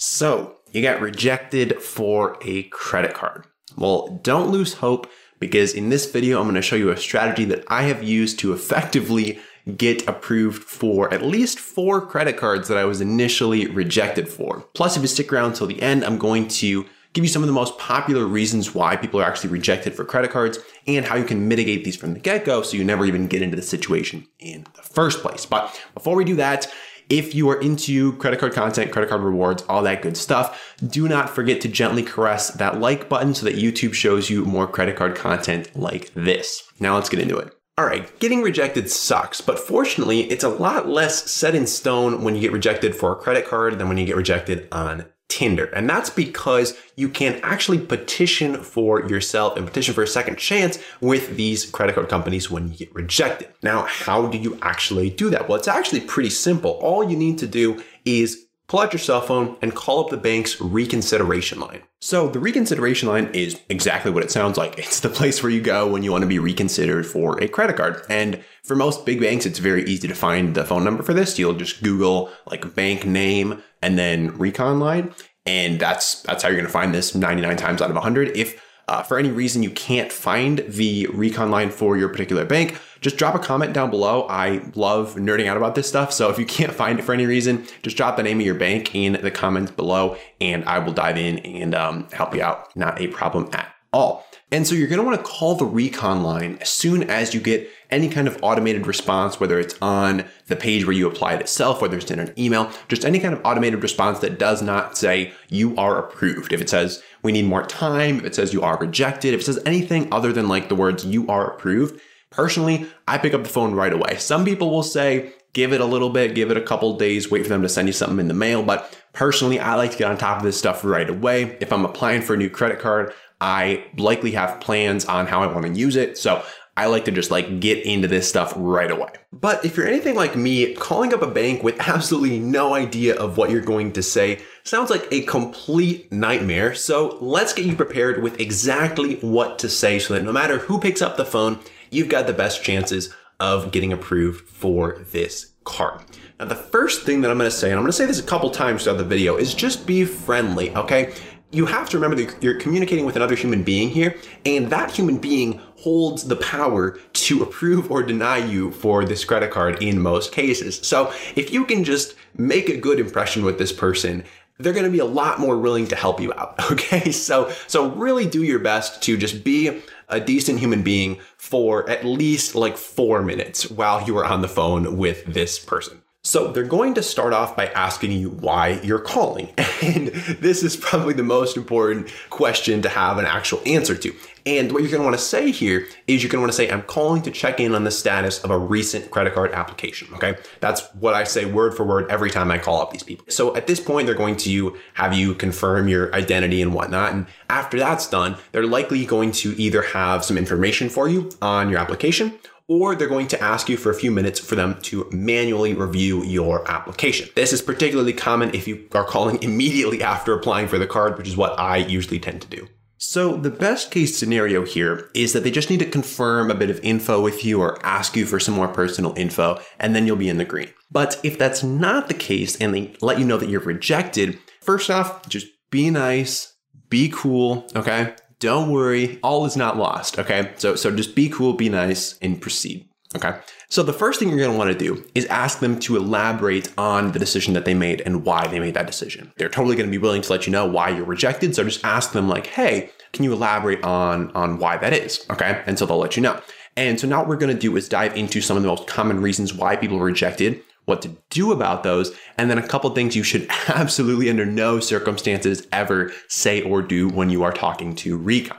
So, you got rejected for a credit card. Well, don't lose hope because in this video, I'm going to show you a strategy that I have used to effectively get approved for at least four credit cards that I was initially rejected for. Plus, if you stick around till the end, I'm going to give you some of the most popular reasons why people are actually rejected for credit cards and how you can mitigate these from the get go so you never even get into the situation in the first place. But before we do that, if you are into credit card content, credit card rewards, all that good stuff, do not forget to gently caress that like button so that YouTube shows you more credit card content like this. Now let's get into it. All right, getting rejected sucks, but fortunately, it's a lot less set in stone when you get rejected for a credit card than when you get rejected on Tinder. And that's because you can actually petition for yourself and petition for a second chance with these credit card companies when you get rejected. Now, how do you actually do that? Well, it's actually pretty simple. All you need to do is pull out your cell phone and call up the bank's reconsideration line. So the reconsideration line is exactly what it sounds like. It's the place where you go when you want to be reconsidered for a credit card. And for most big banks, it's very easy to find the phone number for this. You'll just Google like bank name and then recon line. And that's that's how you're going to find this 99 times out of 100. If uh, for any reason you can't find the recon line for your particular bank, just drop a comment down below. I love nerding out about this stuff. So if you can't find it for any reason, just drop the name of your bank in the comments below and I will dive in and um, help you out. Not a problem at all. And so you're going to want to call the recon line as soon as you get any kind of automated response, whether it's on the page where you applied itself, whether it's in an email, just any kind of automated response that does not say you are approved. If it says we need more time, if it says you are rejected, if it says anything other than like the words you are approved, personally, I pick up the phone right away. Some people will say, give it a little bit, give it a couple days, wait for them to send you something in the mail. But personally, I like to get on top of this stuff right away. If I'm applying for a new credit card, I likely have plans on how I want to use it. So I like to just like get into this stuff right away. But if you're anything like me, calling up a bank with absolutely no idea of what you're going to say sounds like a complete nightmare. So let's get you prepared with exactly what to say so that no matter who picks up the phone, you've got the best chances of getting approved for this card. Now, the first thing that I'm going to say, and I'm going to say this a couple times throughout the video, is just be friendly, okay? you have to remember that you're communicating with another human being here, and that human being holds the power to approve or deny you for this credit card in most cases. So if you can just make a good impression with this person, they're going to be a lot more willing to help you out. Okay. So, so really do your best to just be a decent human being for at least like four minutes while you are on the phone with this person. So they're going to start off by asking you why you're calling. And this is probably the most important question to have an actual answer to. And what you're going to want to say here is you're going to want to say, I'm calling to check in on the status of a recent credit card application. Okay. That's what I say word for word every time I call up these people. So at this point, they're going to have you confirm your identity and whatnot. And after that's done, they're likely going to either have some information for you on your application or they're going to ask you for a few minutes for them to manually review your application. This is particularly common if you are calling immediately after applying for the card, which is what I usually tend to do. So the best case scenario here is that they just need to confirm a bit of info with you or ask you for some more personal info, and then you'll be in the green. But if that's not the case and they let you know that you're rejected, first off, just be nice, be cool, okay? Don't worry, all is not lost, okay? So so just be cool, be nice, and proceed. Okay. So the first thing you're going to want to do is ask them to elaborate on the decision that they made and why they made that decision. They're totally going to be willing to let you know why you're rejected. So just ask them like, "Hey, can you elaborate on on why that is?" Okay? And so they'll let you know. And so now what we're going to do is dive into some of the most common reasons why people are rejected what to do about those, and then a couple things you should absolutely, under no circumstances, ever say or do when you are talking to Recon.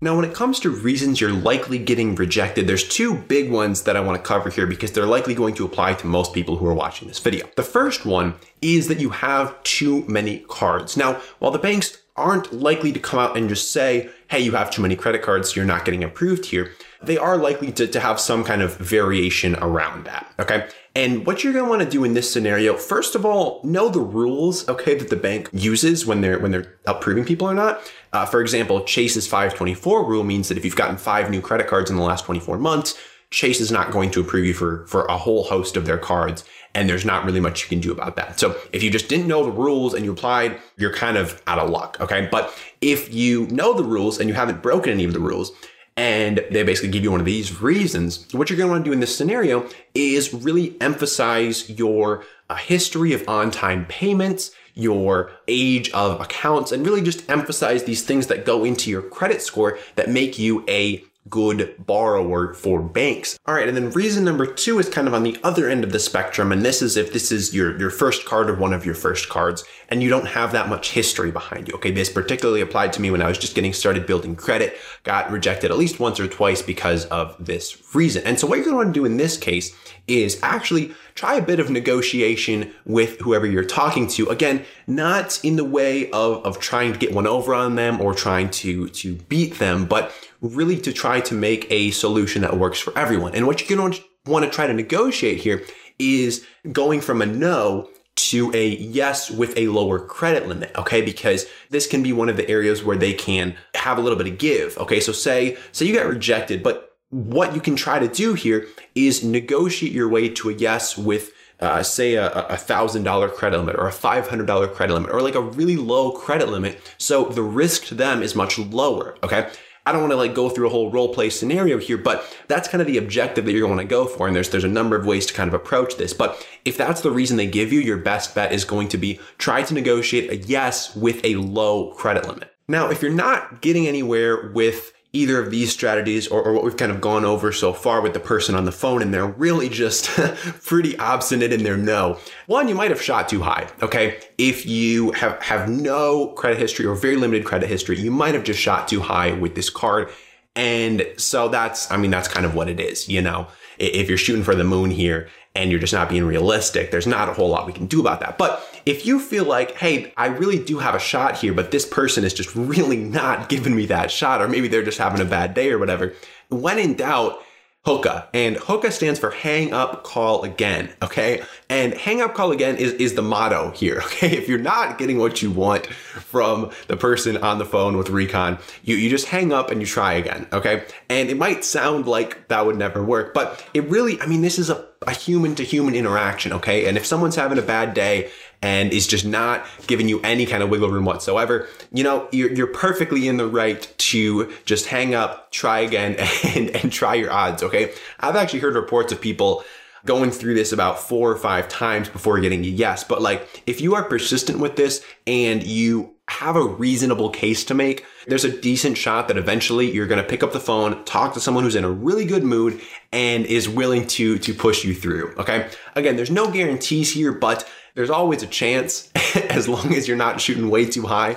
Now, when it comes to reasons you're likely getting rejected, there's two big ones that I want to cover here because they're likely going to apply to most people who are watching this video. The first one is that you have too many cards. Now, while the banks aren't likely to come out and just say, hey, you have too many credit cards, you're not getting approved here, they are likely to, to have some kind of variation around that. Okay. And what you're going to want to do in this scenario, first of all, know the rules, okay, that the bank uses when they're when they're approving people or not. Uh, for example, Chase's 524 rule means that if you've gotten five new credit cards in the last 24 months, Chase is not going to approve you for, for a whole host of their cards. And there's not really much you can do about that. So if you just didn't know the rules and you applied, you're kind of out of luck. Okay. But if you know the rules and you haven't broken any of the rules, and they basically give you one of these reasons. What you're going to want to do in this scenario is really emphasize your uh, history of on-time payments, your age of accounts, and really just emphasize these things that go into your credit score that make you a good borrower for banks. All right. And then reason number two is kind of on the other end of the spectrum. And this is if this is your, your first card or one of your first cards and you don't have that much history behind you. Okay. This particularly applied to me when I was just getting started building credit, got rejected at least once or twice because of this reason. And so what you're want to do in this case is actually try a bit of negotiation with whoever you're talking to. Again, not in the way of, of trying to get one over on them or trying to, to beat them, but really to try to make a solution that works for everyone. And what you're going to want to try to negotiate here is going from a no to a yes with a lower credit limit. Okay. Because this can be one of the areas where they can have a little bit of give. Okay. So say, say you got rejected, but what you can try to do here is negotiate your way to a yes with uh, say a, a thousand dollar credit limit or a five hundred dollar credit limit or like a really low credit limit. So the risk to them is much lower. Okay. I don't want to like go through a whole role play scenario here, but that's kind of the objective that you're going to go for. And there's there's a number of ways to kind of approach this. But if that's the reason they give you, your best bet is going to be try to negotiate a yes with a low credit limit. Now, if you're not getting anywhere with either of these strategies or, or, what we've kind of gone over so far with the person on the phone and they're really just pretty obstinate in their no. One, you might have shot too high. Okay. If you have, have no credit history or very limited credit history, you might have just shot too high with this card. And so that's, I mean, that's kind of what it is, you know, if you're shooting for the moon here and you're just not being realistic, there's not a whole lot we can do about that. But if you feel like, hey, I really do have a shot here, but this person is just really not giving me that shot, or maybe they're just having a bad day or whatever, when in doubt, HUCA. And HUCA stands for hang up, call again. Okay. And hang up, call again is, is the motto here. Okay. If you're not getting what you want from the person on the phone with Recon, you, you just hang up and you try again. Okay. And it might sound like that would never work, but it really, I mean, this is a, a human to human interaction. Okay. And if someone's having a bad day and is just not giving you any kind of wiggle room whatsoever, you know, you're, you're perfectly in the right to just hang up, try again, and, and try your odds, okay? I've actually heard reports of people going through this about four or five times before getting a yes. But like, if you are persistent with this and you have a reasonable case to make, there's a decent shot that eventually you're going to pick up the phone, talk to someone who's in a really good mood and is willing to, to push you through. Okay. Again, there's no guarantees here, but there's always a chance as long as you're not shooting way too high.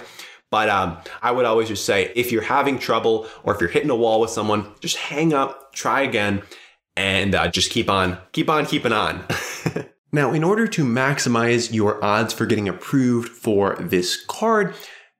But um, I would always just say if you're having trouble or if you're hitting a wall with someone, just hang up, try again, and uh, just keep on, keep on keeping on. now, in order to maximize your odds for getting approved for this card,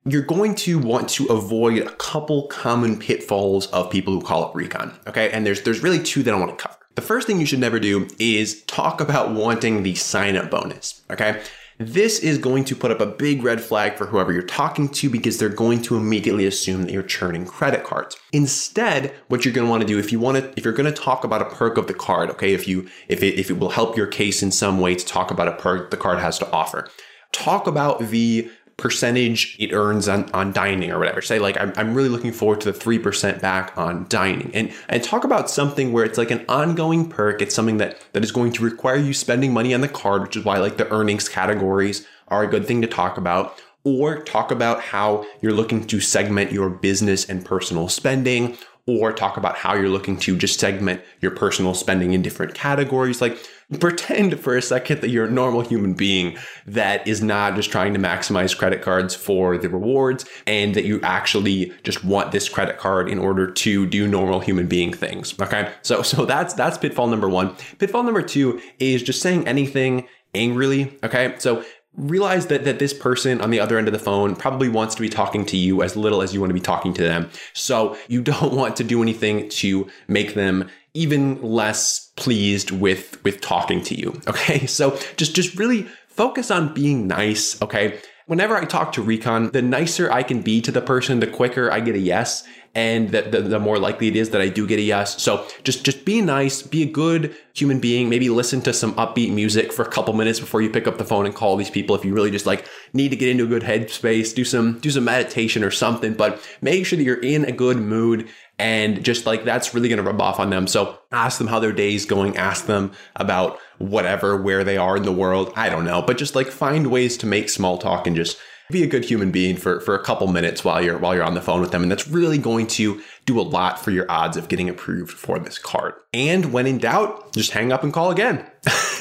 you're going to want to avoid a couple common pitfalls of people who call up recon. Okay, and there's there's really two that I want to cover. The first thing you should never do is talk about wanting the sign up bonus. Okay. This is going to put up a big red flag for whoever you're talking to because they're going to immediately assume that you're churning credit cards. Instead, what you're going to want to do if you want to, if you're going to talk about a perk of the card, okay, if you, if it, if it will help your case in some way to talk about a perk the card has to offer, talk about the percentage it earns on, on dining or whatever. Say like, I'm, I'm really looking forward to the 3% back on dining and, and talk about something where it's like an ongoing perk. It's something that, that is going to require you spending money on the card, which is why like the earnings categories are a good thing to talk about. Or talk about how you're looking to segment your business and personal spending or talk about how you're looking to just segment your personal spending in different categories. Like pretend for a second that you're a normal human being that is not just trying to maximize credit cards for the rewards and that you actually just want this credit card in order to do normal human being things. Okay. So, so that's, that's pitfall number one. Pitfall number two is just saying anything angrily. Okay. So realize that that this person on the other end of the phone probably wants to be talking to you as little as you want to be talking to them. So you don't want to do anything to make them even less pleased with with talking to you. Okay? So just just really focus on being nice, okay? Whenever I talk to Recon, the nicer I can be to the person, the quicker I get a yes. And that the, the more likely it is that I do get a yes. So just just be nice, be a good human being. Maybe listen to some upbeat music for a couple minutes before you pick up the phone and call these people. If you really just like need to get into a good headspace, do some do some meditation or something. But make sure that you're in a good mood and just like that's really going to rub off on them. So ask them how their day's going. Ask them about whatever, where they are in the world. I don't know, but just like find ways to make small talk and just be a good human being for, for a couple minutes while you're while you're on the phone with them. And that's really going to do a lot for your odds of getting approved for this card. And when in doubt, just hang up and call again.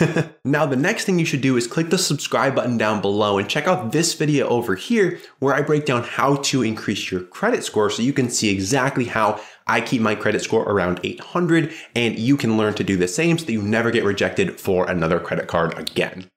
now, the next thing you should do is click the subscribe button down below and check out this video over here where I break down how to increase your credit score so you can see exactly how I keep my credit score around 800 and you can learn to do the same so that you never get rejected for another credit card again.